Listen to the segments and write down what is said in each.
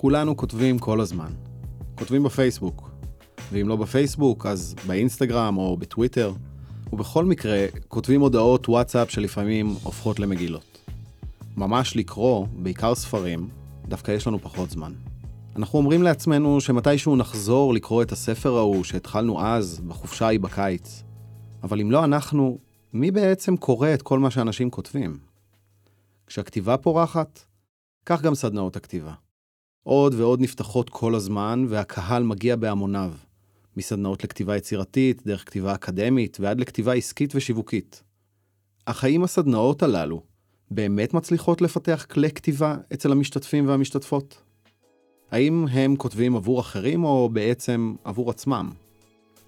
כולנו כותבים כל הזמן. כותבים בפייסבוק. ואם לא בפייסבוק, אז באינסטגרם או בטוויטר. ובכל מקרה, כותבים הודעות וואטסאפ שלפעמים הופכות למגילות. ממש לקרוא, בעיקר ספרים, דווקא יש לנו פחות זמן. אנחנו אומרים לעצמנו שמתישהו נחזור לקרוא את הספר ההוא שהתחלנו אז, בחופשה ההיא בקיץ. אבל אם לא אנחנו, מי בעצם קורא את כל מה שאנשים כותבים? כשהכתיבה פורחת, כך גם סדנאות הכתיבה. עוד ועוד נפתחות כל הזמן, והקהל מגיע בהמוניו. מסדנאות לכתיבה יצירתית, דרך כתיבה אקדמית, ועד לכתיבה עסקית ושיווקית. אך האם הסדנאות הללו באמת מצליחות לפתח כלי כתיבה אצל המשתתפים והמשתתפות? האם הם כותבים עבור אחרים או בעצם עבור עצמם?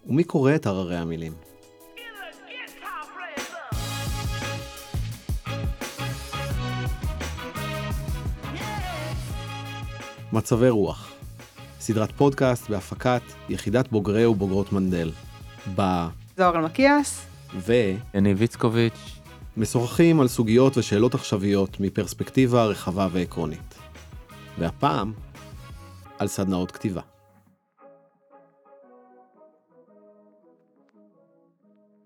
ומי קורא את הררי המילים? מצבי רוח, סדרת פודקאסט בהפקת יחידת בוגרי ובוגרות מנדל. ב... זוהר אלמקיאס. ו... יניב איצקוביץ'. משוחחים על סוגיות ושאלות עכשוויות מפרספקטיבה רחבה ועקרונית. והפעם, על סדנאות כתיבה.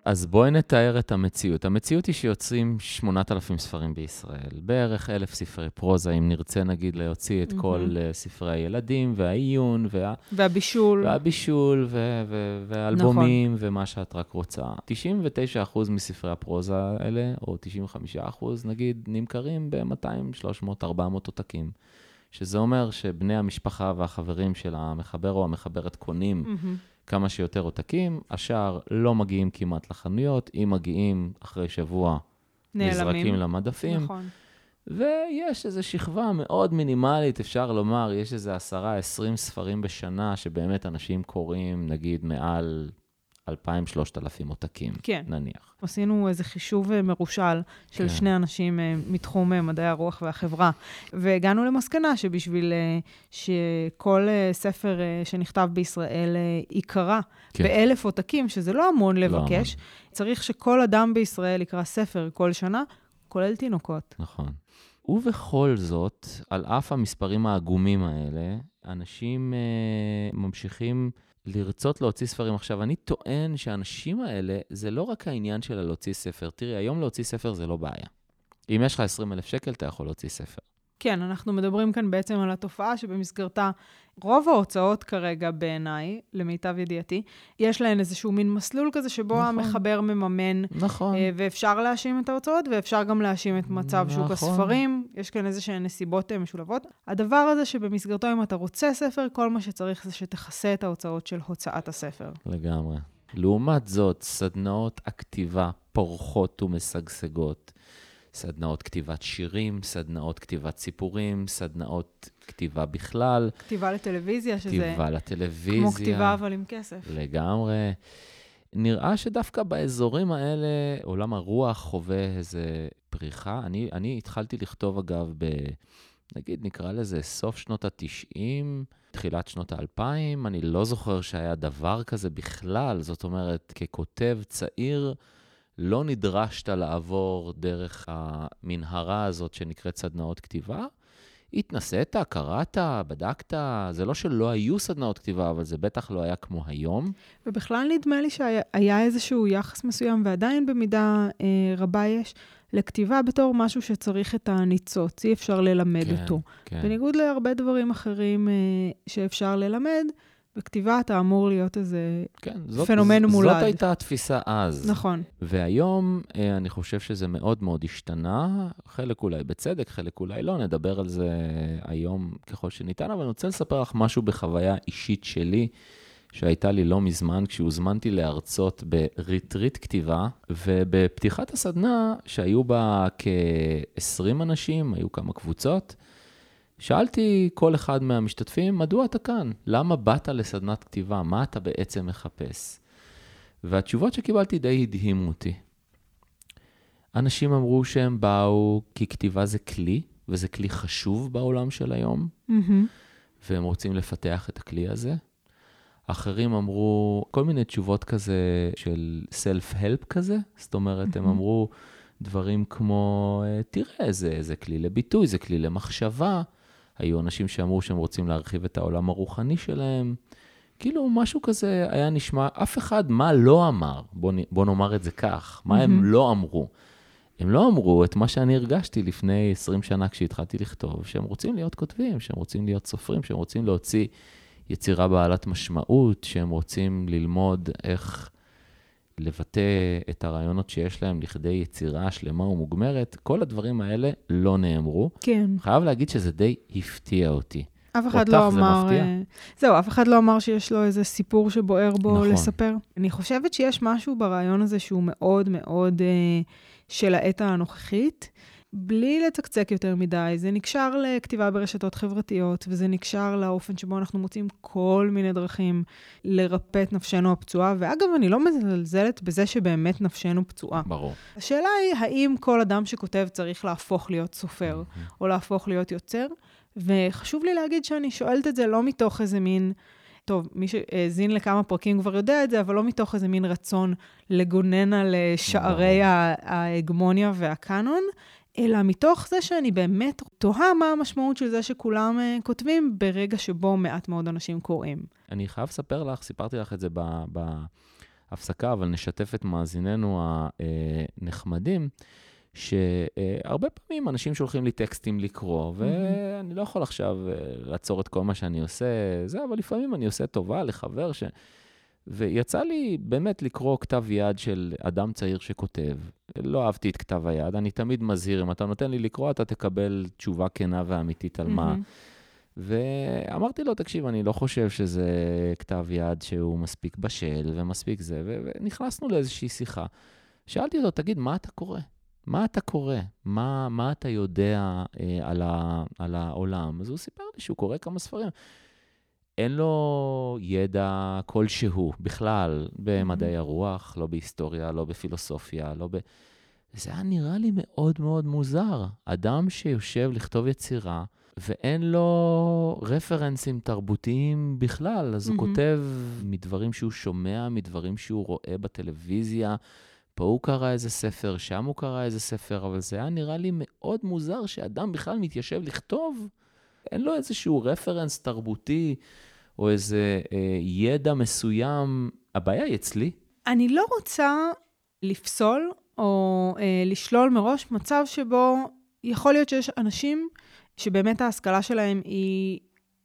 אז בואי נתאר את המציאות. המציאות היא שיוצאים 8,000 ספרים בישראל, בערך אלף ספרי פרוזה, אם נרצה נגיד להוציא את mm-hmm. כל uh, ספרי הילדים והעיון וה... והבישול. והבישול ו- ו- והאלבומים נכון. ומה שאת רק רוצה. 99% מספרי הפרוזה האלה, או 95% נגיד, נמכרים ב-200, 300, 400 עותקים. שזה אומר שבני המשפחה והחברים של המחבר או המחברת קונים mm-hmm. כמה שיותר עותקים, השאר לא מגיעים כמעט לחנויות, אם מגיעים אחרי שבוע, נעלמים. נזרקים למדפים. נכון. ויש איזו שכבה מאוד מינימלית, אפשר לומר, יש איזה עשרה, עשרים ספרים בשנה שבאמת אנשים קוראים, נגיד, מעל 2,000-3,000 עותקים, כן. נניח. עשינו איזה חישוב אה, מרושל של כן. שני אנשים אה, מתחום אה, מדעי הרוח והחברה, והגענו למסקנה שבשביל שכל ספר שנכתב בישראל ייקרא כן. באלף עותקים, שזה לא המון לבקש, לא המון. צריך שכל אדם בישראל יקרא ספר כל שנה, כולל תינוקות. נכון. ובכל זאת, על אף המספרים העגומים האלה, אנשים אה, ממשיכים לרצות להוציא ספרים. עכשיו, אני טוען שהאנשים האלה, זה לא רק העניין של להוציא ספר. תראי, היום להוציא ספר זה לא בעיה. אם יש לך 20 אלף שקל, אתה יכול להוציא ספר. כן, אנחנו מדברים כאן בעצם על התופעה שבמסגרתה רוב ההוצאות כרגע, בעיניי, למיטב ידיעתי, יש להן איזשהו מין מסלול כזה שבו נכון. המחבר מממן. נכון. אה, ואפשר להאשים את ההוצאות, ואפשר גם להאשים את מצב נכון. שוק הספרים. יש כאן איזה שהן נסיבות אה, משולבות. הדבר הזה שבמסגרתו, אם אתה רוצה ספר, כל מה שצריך זה שתכסה את ההוצאות של הוצאת הספר. לגמרי. לעומת זאת, סדנאות הכתיבה פורחות ומשגשגות. סדנאות כתיבת שירים, סדנאות כתיבת סיפורים, סדנאות כתיבה בכלל. כתיבה לטלוויזיה, שזה... כתיבה לטלוויזיה. כמו כתיבה, אבל עם כסף. לגמרי. נראה שדוווקא באזורים האלה עולם הרוח חווה איזה פריחה. אני, אני התחלתי לכתוב, אגב, ב... נגיד, נקרא לזה סוף שנות ה-90, תחילת שנות ה-2000. אני לא זוכר שהיה דבר כזה בכלל. זאת אומרת, ככותב צעיר, לא נדרשת לעבור דרך המנהרה הזאת שנקראת סדנאות כתיבה. התנסית, קראת, בדקת, זה לא שלא היו סדנאות כתיבה, אבל זה בטח לא היה כמו היום. ובכלל נדמה לי שהיה איזשהו יחס מסוים, ועדיין במידה אה, רבה יש, לכתיבה בתור משהו שצריך את הניצוץ, אי אפשר ללמד כן, אותו. כן. בניגוד להרבה דברים אחרים אה, שאפשר ללמד, בכתיבה אתה אמור להיות איזה כן, זאת, פנומן מולד. זאת הייתה התפיסה אז. נכון. והיום אה, אני חושב שזה מאוד מאוד השתנה, חלק אולי בצדק, חלק אולי לא, נדבר על זה היום ככל שניתן, אבל אני רוצה לספר לך משהו בחוויה אישית שלי. שהייתה לי לא מזמן, כשהוזמנתי להרצות בריטריט כתיבה, ובפתיחת הסדנה, שהיו בה כ-20 אנשים, היו כמה קבוצות, שאלתי כל אחד מהמשתתפים, מדוע אתה כאן? למה באת לסדנת כתיבה? מה אתה בעצם מחפש? והתשובות שקיבלתי די הדהימו אותי. אנשים אמרו שהם באו כי כתיבה זה כלי, וזה כלי חשוב בעולם של היום, mm-hmm. והם רוצים לפתח את הכלי הזה. אחרים אמרו כל מיני תשובות כזה של סלף-הלפ כזה, זאת אומרת, mm-hmm. הם אמרו דברים כמו, תראה, זה, זה כלי לביטוי, זה כלי למחשבה. היו אנשים שאמרו שהם רוצים להרחיב את העולם הרוחני שלהם. כאילו, משהו כזה היה נשמע, אף אחד מה לא אמר, בוא, בוא נאמר את זה כך, מה mm-hmm. הם לא אמרו. הם לא אמרו את מה שאני הרגשתי לפני 20 שנה כשהתחלתי לכתוב, שהם רוצים להיות כותבים, שהם רוצים להיות סופרים, שהם רוצים להוציא יצירה בעלת משמעות, שהם רוצים ללמוד איך לבטא את הרעיונות שיש להם לכדי יצירה שלמה ומוגמרת. כל הדברים האלה לא נאמרו. כן. חייב להגיד שזה די הפתיע אותי. אף אחד לא אמר... אה, זהו, אף אחד לא אמר שיש לו איזה סיפור שבוער בו נכון. לספר. אני חושבת שיש משהו ברעיון הזה שהוא מאוד מאוד אה, של העת הנוכחית. בלי לצקצק יותר מדי, זה נקשר לכתיבה ברשתות חברתיות, וזה נקשר לאופן שבו אנחנו מוצאים כל מיני דרכים לרפא את נפשנו הפצועה. ואגב, אני לא מזלזלת בזה שבאמת נפשנו פצועה. ברור. השאלה היא, האם כל אדם שכותב צריך להפוך להיות סופר, או להפוך להיות יוצר? וחשוב לי להגיד שאני שואלת את זה לא מתוך איזה מין... טוב, מי שהאזין לכמה פרקים כבר יודע את זה, אבל לא מתוך איזה מין רצון לגונן על שערי ההגמוניה והקאנון, אלא מתוך זה שאני באמת תוהה מה המשמעות של זה שכולם uh, כותבים ברגע שבו מעט מאוד אנשים קוראים. אני חייב לספר לך, סיפרתי לך את זה בהפסקה, אבל נשתף את מאזיננו הנחמדים. שהרבה פעמים אנשים שולחים לי טקסטים לקרוא, ואני לא יכול עכשיו אה, לעצור את כל מה שאני עושה, זה, אבל לפעמים אני עושה טובה לחבר ש... ויצא לי באמת לקרוא כתב יד של אדם צעיר שכותב. לא אהבתי את כתב היד, אני תמיד מזהיר, אם אתה נותן לי לקרוא, אתה תקבל תשובה כנה ואמיתית על מה. ואמרתי לו, תקשיב, אני לא חושב שזה כתב יד שהוא מספיק בשל ומספיק זה, ונכנסנו לאיזושהי שיחה. שאלתי אותו, תגיד, מה אתה קורא? מה אתה קורא? מה, מה אתה יודע אה, על, ה, על העולם? אז הוא סיפר לי שהוא קורא כמה ספרים. אין לו ידע כלשהו בכלל במדעי הרוח, לא בהיסטוריה, לא בפילוסופיה, לא ב... זה היה נראה לי מאוד מאוד מוזר. אדם שיושב לכתוב יצירה, ואין לו רפרנסים תרבותיים בכלל, אז mm-hmm. הוא כותב מדברים שהוא שומע, מדברים שהוא רואה בטלוויזיה. פה הוא קרא איזה ספר, שם הוא קרא איזה ספר, אבל זה היה נראה לי מאוד מוזר שאדם בכלל מתיישב לכתוב, אין לו איזשהו רפרנס תרבותי או איזה אה, ידע מסוים. הבעיה היא אצלי. אני לא רוצה לפסול או אה, לשלול מראש מצב שבו יכול להיות שיש אנשים שבאמת ההשכלה שלהם היא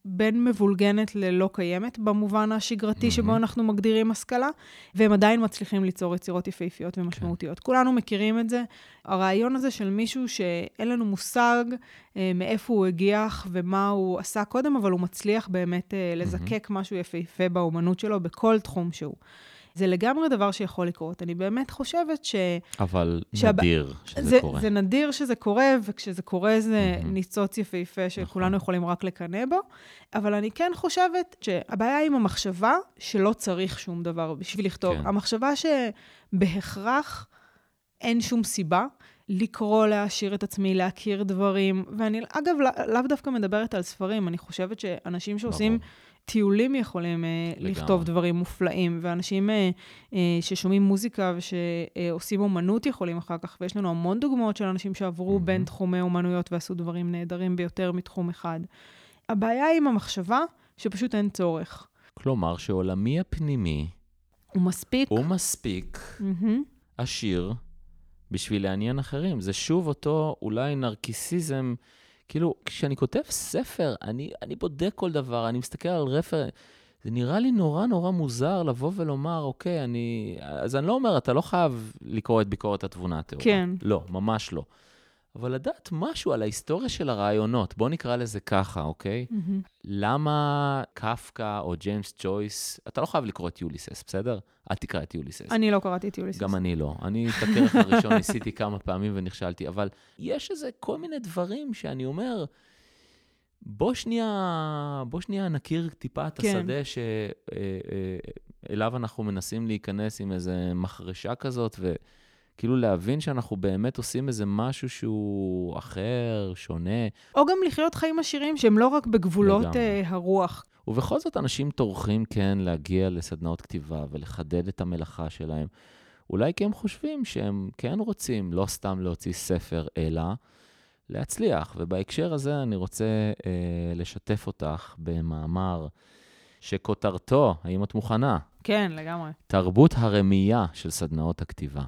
בין מבולגנת ללא קיימת, במובן השגרתי mm-hmm. שבו אנחנו מגדירים השכלה, והם עדיין מצליחים ליצור יצירות יפהפיות ומשמעותיות. כן. כולנו מכירים את זה. הרעיון הזה של מישהו שאין לנו מושג אה, מאיפה הוא הגיח ומה הוא עשה קודם, אבל הוא מצליח באמת אה, לזקק mm-hmm. משהו יפהפה באומנות שלו בכל תחום שהוא. זה לגמרי דבר שיכול לקרות. אני באמת חושבת ש... אבל שהב... נדיר שזה זה, קורה. זה נדיר שזה קורה, וכשזה קורה זה mm-hmm. ניצוץ יפהפה שכולנו נכון. יכולים רק לקנא בו. אבל אני כן חושבת שהבעיה עם המחשבה שלא צריך שום דבר בשביל לכתוב. כן. המחשבה שבהכרח אין שום סיבה. לקרוא, להעשיר את עצמי, להכיר דברים. ואני, אגב, לא, לאו דווקא מדברת על ספרים, אני חושבת שאנשים שעושים... ברור. טיולים יכולים uh, לכתוב דברים מופלאים, ואנשים uh, uh, ששומעים מוזיקה ושעושים אומנות יכולים אחר כך, ויש לנו המון דוגמאות של אנשים שעברו mm-hmm. בין תחומי אומנויות ועשו דברים נהדרים ביותר מתחום אחד. הבעיה היא עם המחשבה שפשוט אין צורך. כלומר, שעולמי הפנימי... הוא מספיק. הוא מספיק mm-hmm. עשיר בשביל לעניין אחרים. זה שוב אותו אולי נרקיסיזם. כאילו, כשאני כותב ספר, אני, אני בודק כל דבר, אני מסתכל על רפר... זה נראה לי נורא נורא מוזר לבוא ולומר, אוקיי, אני... אז אני לא אומר, אתה לא חייב לקרוא את ביקורת התבונה הטהורה. כן. לא, ממש לא. אבל לדעת משהו על ההיסטוריה של הרעיונות, בוא נקרא לזה ככה, אוקיי? Mm-hmm. למה קפקא או ג'יימס ג'ויס, אתה לא חייב לקרוא את יוליסס, בסדר? אל תקרא את יוליסס. אני לא קראתי את יוליסס. גם אני לא. אני את הכרך הראשון ניסיתי כמה פעמים ונכשלתי, אבל יש איזה כל מיני דברים שאני אומר, בוא שנייה, בוא שנייה נכיר טיפה את כן. השדה שאליו אה, אה, אנחנו מנסים להיכנס עם איזה מחרשה כזאת, ו... כאילו להבין שאנחנו באמת עושים איזה משהו שהוא אחר, שונה. או גם לחיות חיים עשירים שהם לא רק בגבולות uh, הרוח. ובכל זאת אנשים טורחים כן להגיע לסדנאות כתיבה ולחדד את המלאכה שלהם. אולי כי הם חושבים שהם כן רוצים לא סתם להוציא ספר, אלא להצליח. ובהקשר הזה אני רוצה אה, לשתף אותך במאמר שכותרתו, האם את מוכנה? כן, לגמרי. תרבות הרמייה של סדנאות הכתיבה.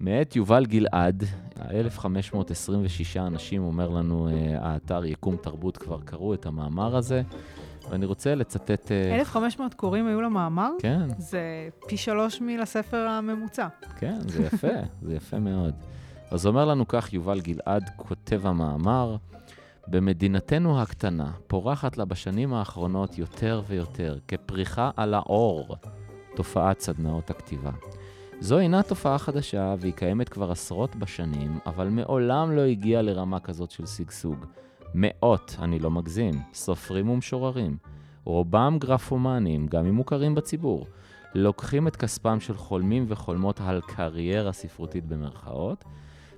מאת יובל גלעד, 1,526 אנשים, אומר לנו אה, האתר יקום תרבות, כבר קראו את המאמר הזה, ואני רוצה לצטט... 1,500 אה, קוראים היו למאמר? כן. זה פי שלוש מלספר הממוצע. כן, זה יפה, זה יפה מאוד. אז אומר לנו כך יובל גלעד, כותב המאמר, במדינתנו הקטנה פורחת לה בשנים האחרונות יותר ויותר, כפריחה על האור, תופעת סדנאות הכתיבה. זו אינה תופעה חדשה והיא קיימת כבר עשרות בשנים, אבל מעולם לא הגיעה לרמה כזאת של שגשוג. מאות, אני לא מגזים, סופרים ומשוררים, רובם גרפומנים, גם אם מוכרים בציבור, לוקחים את כספם של חולמים וחולמות על קריירה ספרותית במרכאות,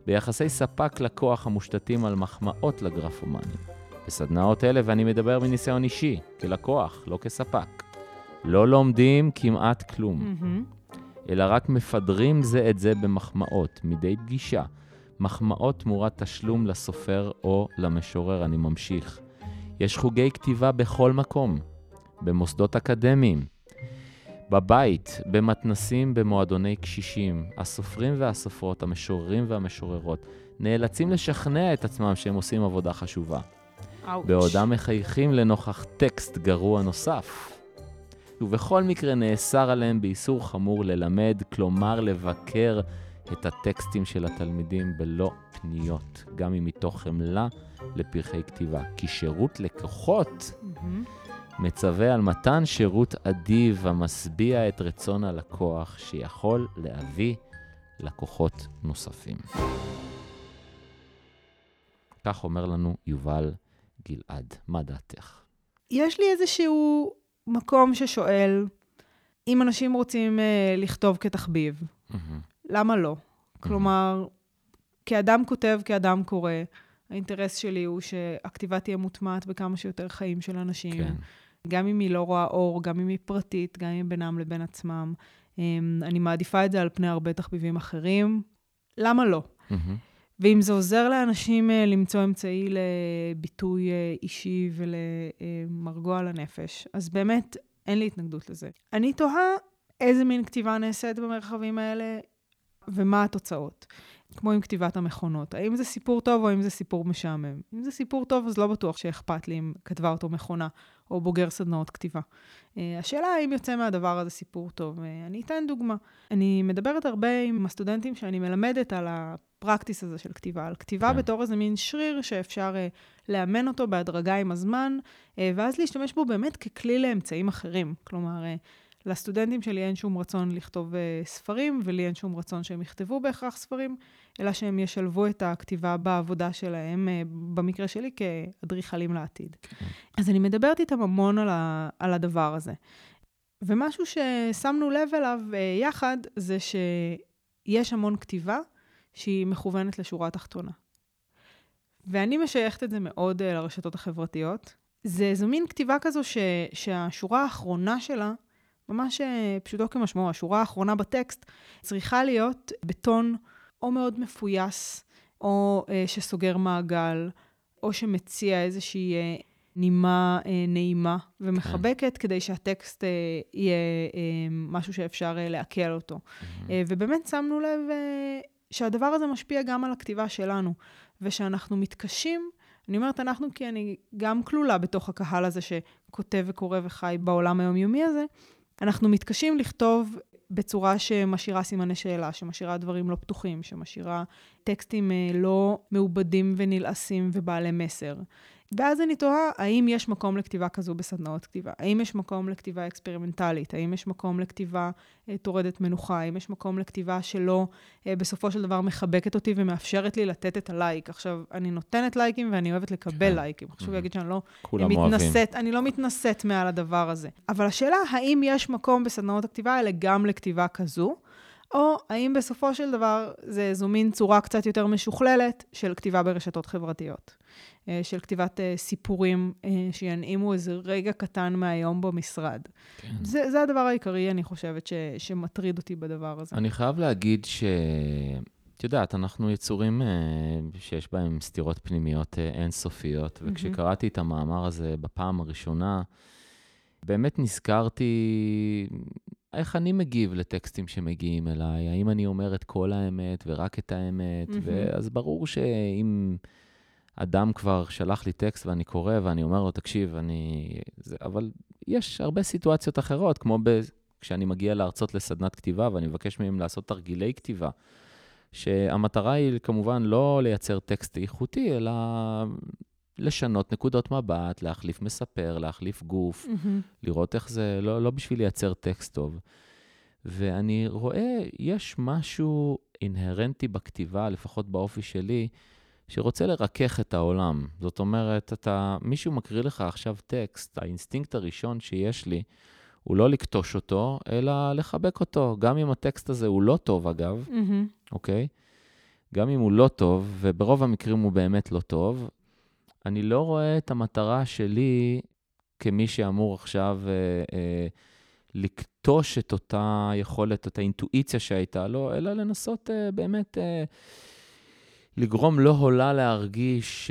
ביחסי ספק-לקוח המושתתים על מחמאות לגרפומנים. בסדנאות אלה, ואני מדבר מניסיון אישי, כלקוח, לא כספק, לא לומדים כמעט כלום, mm-hmm. אלא רק מפדרים זה את זה במחמאות, מדי פגישה. מחמאות תמורת תשלום לסופר או למשורר, אני ממשיך. יש חוגי כתיבה בכל מקום, במוסדות אקדמיים, בבית, במתנסים, במועדוני קשישים, הסופרים והסופרות, המשוררים והמשוררות, נאלצים לשכנע את עצמם שהם עושים עבודה חשובה. אאוץ'. בעודם מחייכים לנוכח טקסט גרוע נוסף. ובכל מקרה נאסר עליהם באיסור חמור ללמד, כלומר לבקר את הטקסטים של התלמידים בלא פניות, גם אם מתוך חמלה לפרחי כתיבה. כי שירות לקוחות mm-hmm. מצווה על מתן שירות אדיב המשביע את רצון הלקוח, שיכול להביא לקוחות נוספים. כך אומר לנו יובל גלעד. מה דעתך? יש לי איזשהו מקום ששואל, אם אנשים רוצים uh, לכתוב כתחביב, mm-hmm. למה לא? Mm-hmm. כלומר, כאדם כותב, כאדם קורא, האינטרס שלי הוא שהכתיבה תהיה מוטמעת בכמה שיותר חיים של אנשים. כן. גם אם היא לא רואה אור, גם אם היא פרטית, גם אם בינם לבין עצמם. אמ, אני מעדיפה את זה על פני הרבה תחביבים אחרים. למה לא? Mm-hmm. ואם זה עוזר לאנשים אה, למצוא אמצעי לביטוי אה, אישי ולמרגוע לנפש, אז באמת אין לי התנגדות לזה. אני תוהה איזה מין כתיבה נעשית במרחבים האלה ומה התוצאות. כמו עם כתיבת המכונות. האם זה סיפור טוב או האם זה סיפור משעמם? אם זה סיפור טוב, אז לא בטוח שאכפת לי אם כתבה אותו מכונה או בוגר סדנאות כתיבה. Uh, השאלה האם יוצא מהדבר הזה סיפור טוב. אני אתן דוגמה. אני מדברת הרבה עם הסטודנטים שאני מלמדת על הפרקטיס הזה של כתיבה, על כתיבה כן. בתור איזה מין שריר שאפשר uh, לאמן אותו בהדרגה עם הזמן, uh, ואז להשתמש בו באמת ככלי לאמצעים אחרים. כלומר, uh, לסטודנטים שלי אין שום רצון לכתוב uh, ספרים, ולי אין שום רצון שהם יכתבו בהכרח ספרים, אלא שהם ישלבו את הכתיבה בעבודה שלהם, uh, במקרה שלי, כאדריכלים לעתיד. כן. אז אני מדברת איתם המון על, ה, על הדבר הזה. ומשהו ששמנו לב אליו uh, יחד, זה שיש המון כתיבה שהיא מכוונת לשורה התחתונה. ואני משייכת את זה מאוד uh, לרשתות החברתיות. זה איזו מין כתיבה כזו ש, שהשורה האחרונה שלה ממש אה, פשוטו כמשמעו, השורה האחרונה בטקסט צריכה להיות בטון או מאוד מפויס, או אה, שסוגר מעגל, או שמציע איזושהי אה, נימה אה, נעימה ומחבקת, כן. כדי שהטקסט אה, יהיה אה, משהו שאפשר אה, לעכל אותו. Mm-hmm. אה, ובאמת שמנו לב אה, שהדבר הזה משפיע גם על הכתיבה שלנו, ושאנחנו מתקשים אני אומרת אנחנו כי אני גם כלולה בתוך הקהל הזה שכותב וקורא וחי בעולם היומיומי הזה, אנחנו מתקשים לכתוב בצורה שמשאירה סימני שאלה, שמשאירה דברים לא פתוחים, שמשאירה טקסטים אה, לא מעובדים ונלעסים ובעלי מסר. ואז אני תוהה, האם יש מקום לכתיבה כזו בסדנאות כתיבה? האם יש מקום לכתיבה אקספרימנטלית? האם יש מקום לכתיבה אה, טורדת מנוחה? האם יש מקום לכתיבה שלא אה, בסופו של דבר מחבקת אותי ומאפשרת לי לתת את הלייק? עכשיו, אני נותנת לייקים ואני אוהבת לקבל כן. לייקים. חשוב להגיד שאני לא מתנשאת, אני לא מתנשאת מעל הדבר הזה. אבל השאלה, האם יש מקום בסדנאות הכתיבה האלה גם לכתיבה כזו? או האם בסופו של דבר זה איזו מין צורה קצת יותר משוכללת של כתיבה ברשתות חברתיות. אה, של כתיבת אה, סיפורים אה, שינעימו איזה רגע קטן מהיום במשרד. כן. זה, זה הדבר העיקרי, אני חושבת, ש, שמטריד אותי בדבר הזה. אני חייב להגיד ש... את יודעת, אנחנו יצורים שיש בהם סתירות פנימיות אינסופיות, וכשקראתי את המאמר הזה בפעם הראשונה, באמת נזכרתי איך אני מגיב לטקסטים שמגיעים אליי, האם אני אומר את כל האמת ורק את האמת, mm-hmm. ואז ברור שאם אדם כבר שלח לי טקסט ואני קורא ואני אומר לו, תקשיב, אני... זה... אבל יש הרבה סיטואציות אחרות, כמו ב... כשאני מגיע להרצות לסדנת כתיבה ואני מבקש מהם לעשות תרגילי כתיבה, שהמטרה היא כמובן לא לייצר טקסט איכותי, אלא לשנות נקודות מבט, להחליף מספר, להחליף גוף, mm-hmm. לראות איך זה, לא, לא בשביל לייצר טקסט טוב. ואני רואה, יש משהו אינהרנטי בכתיבה, לפחות באופי שלי, שרוצה לרכך את העולם. זאת אומרת, אתה, מישהו מקריא לך עכשיו טקסט, האינסטינקט הראשון שיש לי, הוא לא לכתוש אותו, אלא לחבק אותו. גם אם הטקסט הזה הוא לא טוב, אגב, mm-hmm. אוקיי? גם אם הוא לא טוב, וברוב המקרים הוא באמת לא טוב, אני לא רואה את המטרה שלי כמי שאמור עכשיו אה, אה, לכתוש את אותה יכולת, את האינטואיציה שהייתה לו, אלא לנסות אה, באמת אה, לגרום לא הולה להרגיש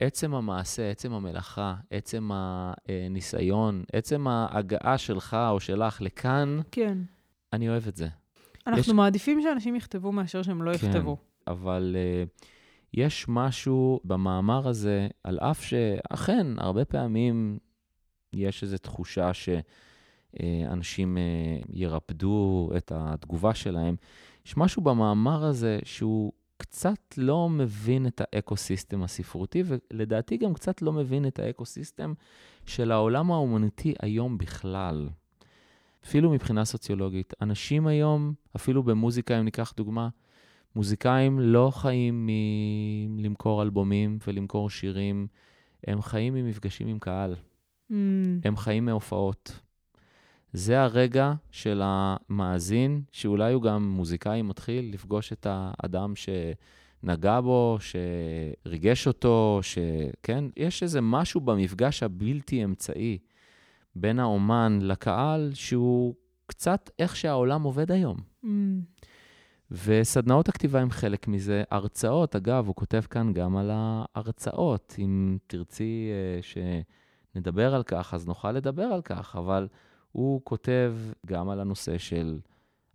שעצם המעשה, עצם המלאכה, עצם הניסיון, עצם ההגעה שלך או שלך לכאן, כן. אני אוהב את זה. אנחנו יש... מעדיפים שאנשים יכתבו מאשר שהם לא כן, יכתבו. אבל... Uh, יש משהו במאמר הזה, על אף שאכן, הרבה פעמים יש איזו תחושה שאנשים אה, ירפדו את התגובה שלהם, יש משהו במאמר הזה שהוא קצת לא מבין את ה ecosystem הספרותי, ולדעתי גם קצת לא מבין את ה ecosystem של העולם האומנותי היום בכלל. אפילו מבחינה סוציולוגית. אנשים היום, אפילו במוזיקה, אם ניקח דוגמה, מוזיקאים לא חיים מלמכור אלבומים ולמכור שירים, הם חיים ממפגשים עם קהל. Mm. הם חיים מהופעות. זה הרגע של המאזין, שאולי הוא גם מוזיקאי מתחיל, לפגוש את האדם שנגע בו, שריגש אותו, שכן, יש איזה משהו במפגש הבלתי אמצעי בין האומן לקהל, שהוא קצת איך שהעולם עובד היום. Mm. וסדנאות הכתיבה הם חלק מזה. הרצאות, אגב, הוא כותב כאן גם על ההרצאות. אם תרצי uh, שנדבר על כך, אז נוכל לדבר על כך, אבל הוא כותב גם על הנושא של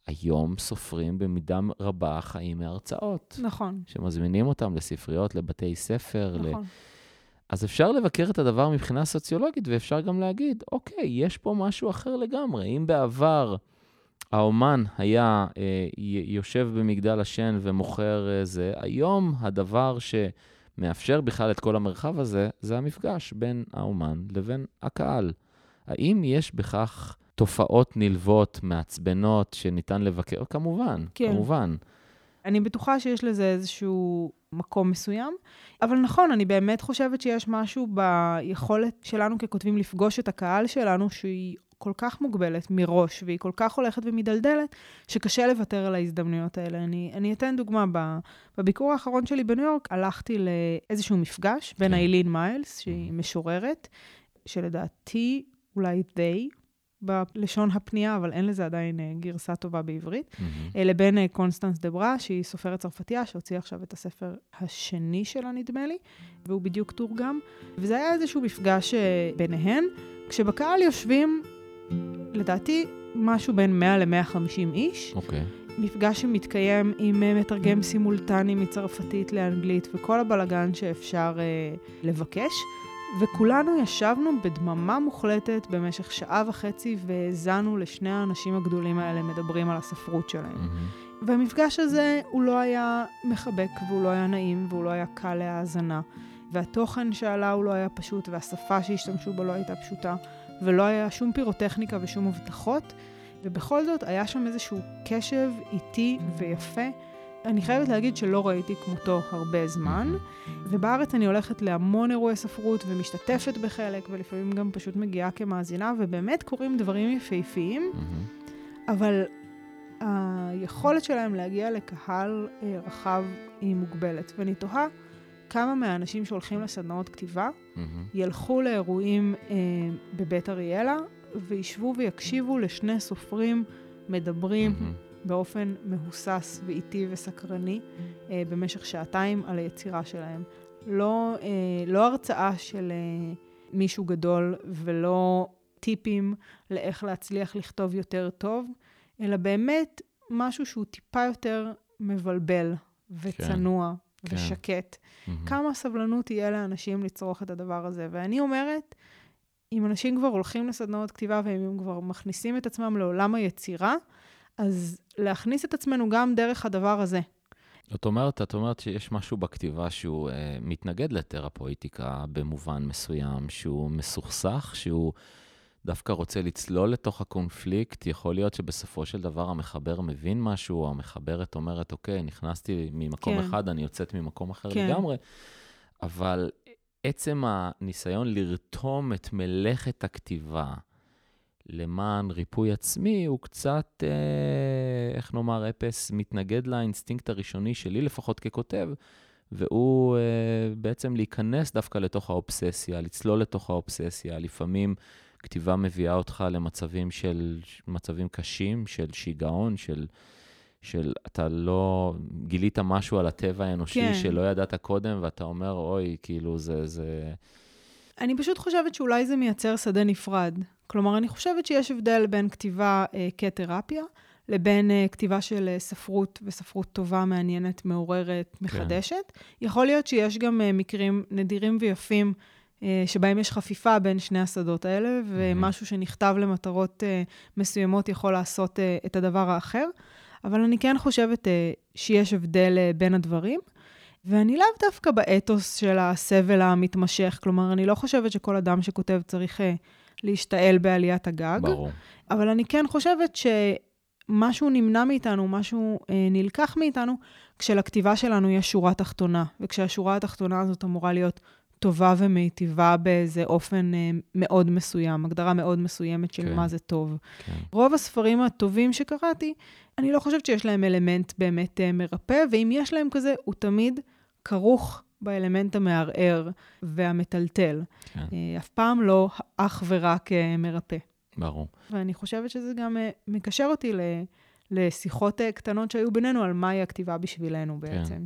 היום סופרים במידה רבה חיים מהרצאות. נכון. שמזמינים אותם לספריות, לבתי ספר. נכון. ל... אז אפשר לבקר את הדבר מבחינה סוציולוגית, ואפשר גם להגיד, אוקיי, יש פה משהו אחר לגמרי. אם בעבר... האומן היה אה, יושב במגדל השן ומוכר אה, זה, היום הדבר שמאפשר בכלל את כל המרחב הזה, זה המפגש בין האומן לבין הקהל. האם יש בכך תופעות נלוות, מעצבנות, שניתן לבקר? כמובן, כן. כמובן. אני בטוחה שיש לזה איזשהו מקום מסוים, אבל נכון, אני באמת חושבת שיש משהו ביכולת שלנו ככותבים לפגוש את הקהל שלנו, שהיא כל כך מוגבלת מראש, והיא כל כך הולכת ומדלדלת, שקשה לוותר על ההזדמנויות האלה. אני, אני אתן דוגמה, בביקור האחרון שלי בניו יורק, הלכתי לאיזשהו מפגש בין כן. איילין מיילס, שהיא משוררת, שלדעתי אולי they, בלשון הפנייה, אבל אין לזה עדיין uh, גרסה טובה בעברית, mm-hmm. uh, לבין uh, קונסטנס דברה, שהיא סופרת צרפתייה, שהוציאה עכשיו את הספר השני שלה, נדמה לי, והוא בדיוק תורגם. וזה היה איזשהו מפגש ביניהן, כשבקהל יושבים לדעתי, משהו בין 100 ל-150 איש. אוקיי. Okay. מפגש שמתקיים עם אה, מתרגם סימולטני מצרפתית לאנגלית וכל הבלגן שאפשר uh, לבקש. וכולנו ישבנו בדממה מוחלטת במשך שעה וחצי והאזנו לשני האנשים הגדולים האלה מדברים על הספרות שלהם. Mm-hmm. והמפגש הזה הוא לא היה מחבק והוא לא היה נעים והוא לא היה קל להאזנה. והתוכן שעלה הוא לא היה פשוט והשפה שהשתמשו בה לא הייתה פשוטה. ולא היה שום פירוטכניקה ושום הבטחות, ובכל זאת היה שם איזשהו קשב איטי ויפה. אני חייבת להגיד שלא ראיתי כמותו הרבה זמן, ובארץ אני הולכת להמון אירועי ספרות ומשתתפת בחלק, ולפעמים גם פשוט מגיעה כמאזינה, ובאמת קורים דברים יפהפיים, אבל היכולת שלהם להגיע לקהל אה, רחב היא מוגבלת, ואני תוהה כמה מהאנשים שהולכים לסדנאות כתיבה mm-hmm. ילכו לאירועים אה, בבית אריאלה וישבו ויקשיבו לשני סופרים מדברים mm-hmm. באופן מהוסס ואיטי וסקרני אה, במשך שעתיים על היצירה שלהם. לא, אה, לא הרצאה של אה, מישהו גדול ולא טיפים לאיך להצליח לכתוב יותר טוב, אלא באמת משהו שהוא טיפה יותר מבלבל וצנוע כן. ושקט. כן. Mm-hmm. כמה סבלנות יהיה לאנשים לצרוך את הדבר הזה. ואני אומרת, אם אנשים כבר הולכים לסדנאות כתיבה ואם הם כבר מכניסים את עצמם לעולם היצירה, אז להכניס את עצמנו גם דרך הדבר הזה. זאת אומרת, את אומרת שיש משהו בכתיבה שהוא אה, מתנגד לתרפויטיקה במובן מסוים, שהוא מסוכסך, שהוא דווקא רוצה לצלול לתוך הקונפליקט. יכול להיות שבסופו של דבר המחבר מבין משהו, או המחברת אומרת, אוקיי, נכנסתי ממקום כן. אחד, אני יוצאת ממקום אחר כן. לגמרי. אבל עצם הניסיון לרתום את מלאכת הכתיבה למען ריפוי עצמי, הוא קצת, אה, איך נאמר, אפס מתנגד לאינסטינקט הראשוני שלי, לפחות ככותב, והוא אה, בעצם להיכנס דווקא לתוך האובססיה, לצלול לתוך האובססיה. לפעמים כתיבה מביאה אותך למצבים של, מצבים קשים, של שיגעון, של... של אתה לא, גילית משהו על הטבע האנושי כן. שלא ידעת קודם, ואתה אומר, אוי, כאילו, זה, זה... אני פשוט חושבת שאולי זה מייצר שדה נפרד. כלומר, אני חושבת שיש הבדל בין כתיבה אה, כתרפיה, לבין אה, כתיבה של אה, ספרות, וספרות טובה, מעניינת, מעוררת, כן. מחדשת. כן. יכול להיות שיש גם אה, מקרים נדירים ויפים שבהם יש חפיפה בין שני השדות האלה, ומשהו שנכתב למטרות אה, מסוימות יכול לעשות אה, את הדבר האחר. אבל אני כן חושבת אה, שיש הבדל אה, בין הדברים. ואני לאו דווקא באתוס של הסבל המתמשך. כלומר, אני לא חושבת שכל אדם שכותב צריך אה, להשתעל בעליית הגג. ברור. אבל אני כן חושבת שמשהו נמנע מאיתנו, משהו אה, נלקח מאיתנו, כשלכתיבה שלנו יש שורה תחתונה. וכשהשורה התחתונה הזאת אמורה להיות טובה ומיטיבה באיזה אופן אה, מאוד מסוים, הגדרה מאוד מסוימת של כן, מה זה טוב. כן. רוב הספרים הטובים שקראתי, אני לא חושבת שיש להם אלמנט באמת אה, מרפא, ואם יש להם כזה, הוא תמיד כרוך באלמנט המערער והמטלטל. כן. אה, אף פעם לא אך ורק מרפא. ברור. ואני חושבת שזה גם מקשר אותי ל... לשיחות קטנות שהיו בינינו על מהי הכתיבה בשבילנו כן. בעצם. כן.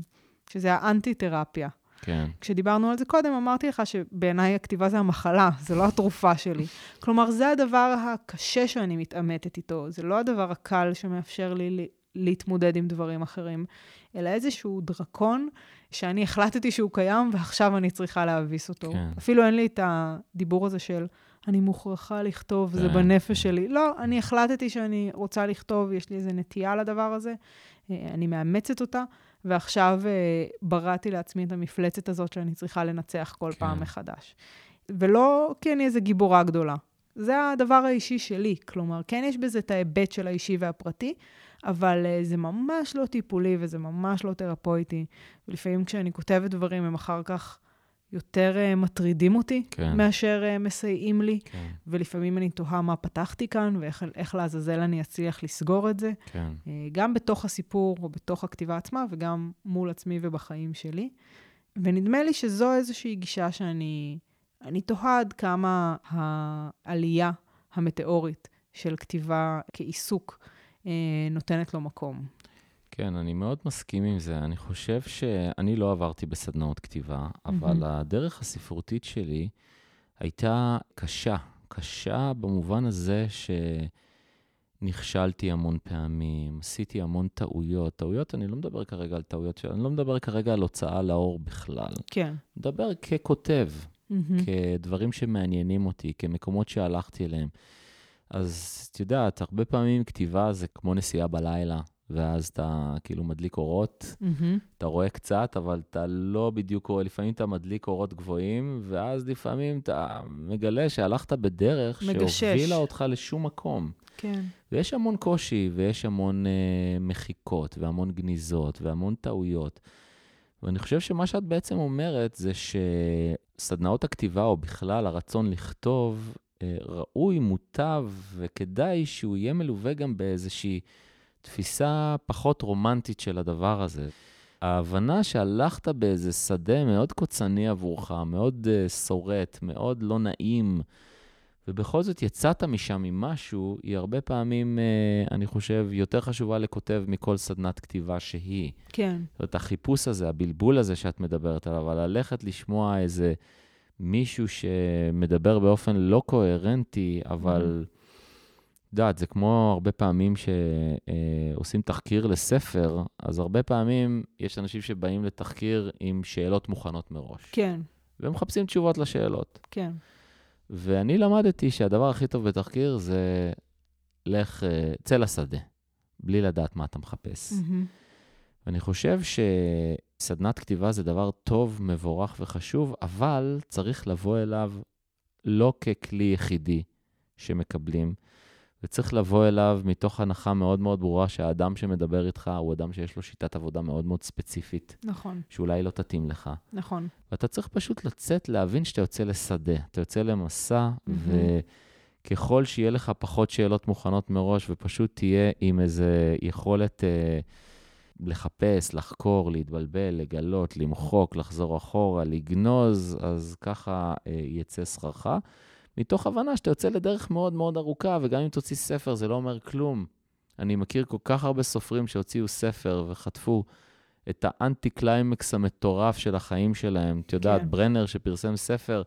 שזה האנטי-תרפיה. כן. כשדיברנו על זה קודם, אמרתי לך שבעיניי הכתיבה זה המחלה, זה לא התרופה שלי. כלומר, זה הדבר הקשה שאני מתעמתת איתו, זה לא הדבר הקל שמאפשר לי להתמודד עם דברים אחרים, אלא איזשהו דרקון שאני החלטתי שהוא קיים ועכשיו אני צריכה להביס אותו. כן. אפילו אין לי את הדיבור הזה של אני מוכרחה לכתוב, זה כן. בנפש שלי. לא, אני החלטתי שאני רוצה לכתוב, יש לי איזו נטייה לדבר הזה, אה, אני מאמצת אותה, ועכשיו אה, בראתי לעצמי את המפלצת הזאת שאני צריכה לנצח כל כן. פעם מחדש. ולא כי אני איזו גיבורה גדולה. זה הדבר האישי שלי. כלומר, כן יש בזה את ההיבט של האישי והפרטי, אבל uh, זה ממש לא טיפולי וזה ממש לא תרפויטי. ולפעמים כשאני כותבת דברים, הם אחר כך יותר uh, מטרידים אותי כן. מאשר uh, מסייעים לי. כן. ולפעמים אני תוהה מה פתחתי כאן ואיך לעזאזל אני אצליח לסגור את זה. כן. Uh, גם בתוך הסיפור או בתוך הכתיבה עצמה וגם מול עצמי ובחיים שלי. ונדמה לי שזו איזושהי גישה שאני אני תוהה עד כמה העלייה המטאורית של כתיבה כעיסוק אה, נותנת לו מקום. כן, אני מאוד מסכים עם זה. אני חושב שאני לא עברתי בסדנאות כתיבה, אבל mm-hmm. הדרך הספרותית שלי הייתה קשה. קשה במובן הזה שנכשלתי המון פעמים, עשיתי המון טעויות. טעויות, אני לא מדבר כרגע על טעויות, אני לא מדבר כרגע על הוצאה לאור בכלל. כן. מדבר ככותב, mm-hmm. כדברים שמעניינים אותי, כמקומות שהלכתי אליהם. אז את יודעת, הרבה פעמים כתיבה זה כמו נסיעה בלילה, ואז אתה כאילו מדליק אורות, mm-hmm. אתה רואה קצת, אבל אתה לא בדיוק רואה, לפעמים אתה מדליק אורות גבוהים, ואז לפעמים אתה מגלה שהלכת בדרך מגשש. שהובילה אותך לשום מקום. כן. ויש המון קושי, ויש המון uh, מחיקות, והמון גניזות, והמון טעויות. ואני חושב שמה שאת בעצם אומרת זה שסדנאות הכתיבה, או בכלל הרצון לכתוב, אה, ראוי, מוטב, וכדאי שהוא יהיה מלווה גם באיזושהי תפיסה פחות רומנטית של הדבר הזה. ההבנה שהלכת באיזה שדה מאוד קוצני עבורך, מאוד uh, שורט, מאוד לא נעים, ובכל זאת יצאת משם עם משהו, היא הרבה פעמים, אה, אני חושב, יותר חשובה לכותב מכל סדנת כתיבה שהיא. כן. זאת אומרת, החיפוש הזה, הבלבול הזה שאת מדברת עליו, אבל ללכת לשמוע איזה מישהו שמדבר באופן לא קוהרנטי, אבל... Mm-hmm. יודעת, זה כמו הרבה פעמים שעושים תחקיר לספר, אז הרבה פעמים יש אנשים שבאים לתחקיר עם שאלות מוכנות מראש. כן. ומחפשים תשובות לשאלות. כן. ואני למדתי שהדבר הכי טוב בתחקיר זה לך, אה, צא לשדה, בלי לדעת מה אתה מחפש. Mm-hmm. ואני חושב שסדנת כתיבה זה דבר טוב, מבורך וחשוב, אבל צריך לבוא אליו לא ככלי יחידי שמקבלים, וצריך לבוא אליו מתוך הנחה מאוד מאוד ברורה שהאדם שמדבר איתך הוא אדם שיש לו שיטת עבודה מאוד מאוד ספציפית. נכון. שאולי לא תתאים לך. נכון. ואתה צריך פשוט לצאת, להבין שאתה יוצא לשדה, אתה יוצא למסע, mm-hmm. וככל שיהיה לך פחות שאלות מוכנות מראש, ופשוט תהיה עם איזה יכולת אה, לחפש, לחקור, להתבלבל, לגלות, למחוק, לחזור אחורה, לגנוז, אז ככה אה, יצא שכרך. מתוך הבנה שאתה יוצא לדרך מאוד מאוד ארוכה, וגם אם תוציא ספר זה לא אומר כלום. אני מכיר כל כך הרבה סופרים שהוציאו ספר וחטפו את האנטי-קליימקס המטורף של החיים שלהם. את יודעת, כן. ברנר שפרסם ספר,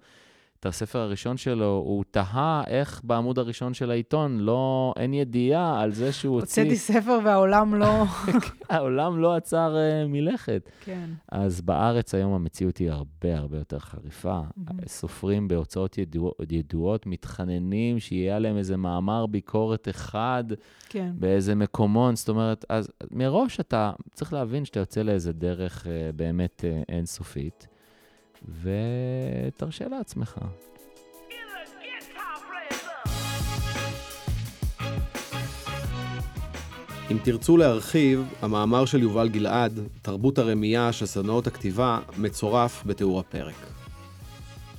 את הספר הראשון שלו, הוא תהה איך בעמוד הראשון של העיתון, לא, אין ידיעה על זה שהוא הוציא... הוצאתי ספר והעולם לא... העולם לא עצר uh, מלכת. כן. אז בארץ היום המציאות היא הרבה הרבה יותר חריפה. Mm-hmm. סופרים בהוצאות ידוע, ידועות מתחננים שיהיה עליהם איזה מאמר ביקורת אחד כן. באיזה מקומון. זאת אומרת, אז מראש אתה צריך להבין שאתה יוצא לאיזה דרך uh, באמת uh, אינסופית. ותרשה לעצמך. אם תרצו להרחיב, המאמר של יובל גלעד, תרבות הרמייה של סדנאות הכתיבה, מצורף בתיאור הפרק.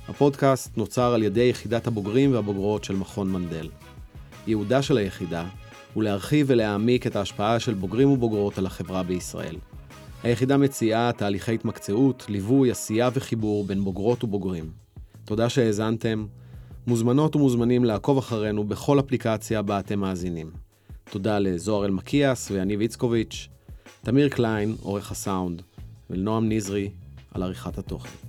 הפודקאסט נוצר על ידי יחידת הבוגרים והבוגרות של מכון מנדל. ייעודה של היחידה הוא להרחיב ולהעמיק את ההשפעה של בוגרים ובוגרות על החברה בישראל. היחידה מציעה תהליכי התמקצעות, ליווי, עשייה וחיבור בין בוגרות ובוגרים. תודה שהאזנתם. מוזמנות ומוזמנים לעקוב אחרינו בכל אפליקציה בה אתם מאזינים. תודה לזוהר אלמקיאס ויניב איצקוביץ', תמיר קליין, עורך הסאונד, ולנועם נזרי על עריכת התוכן.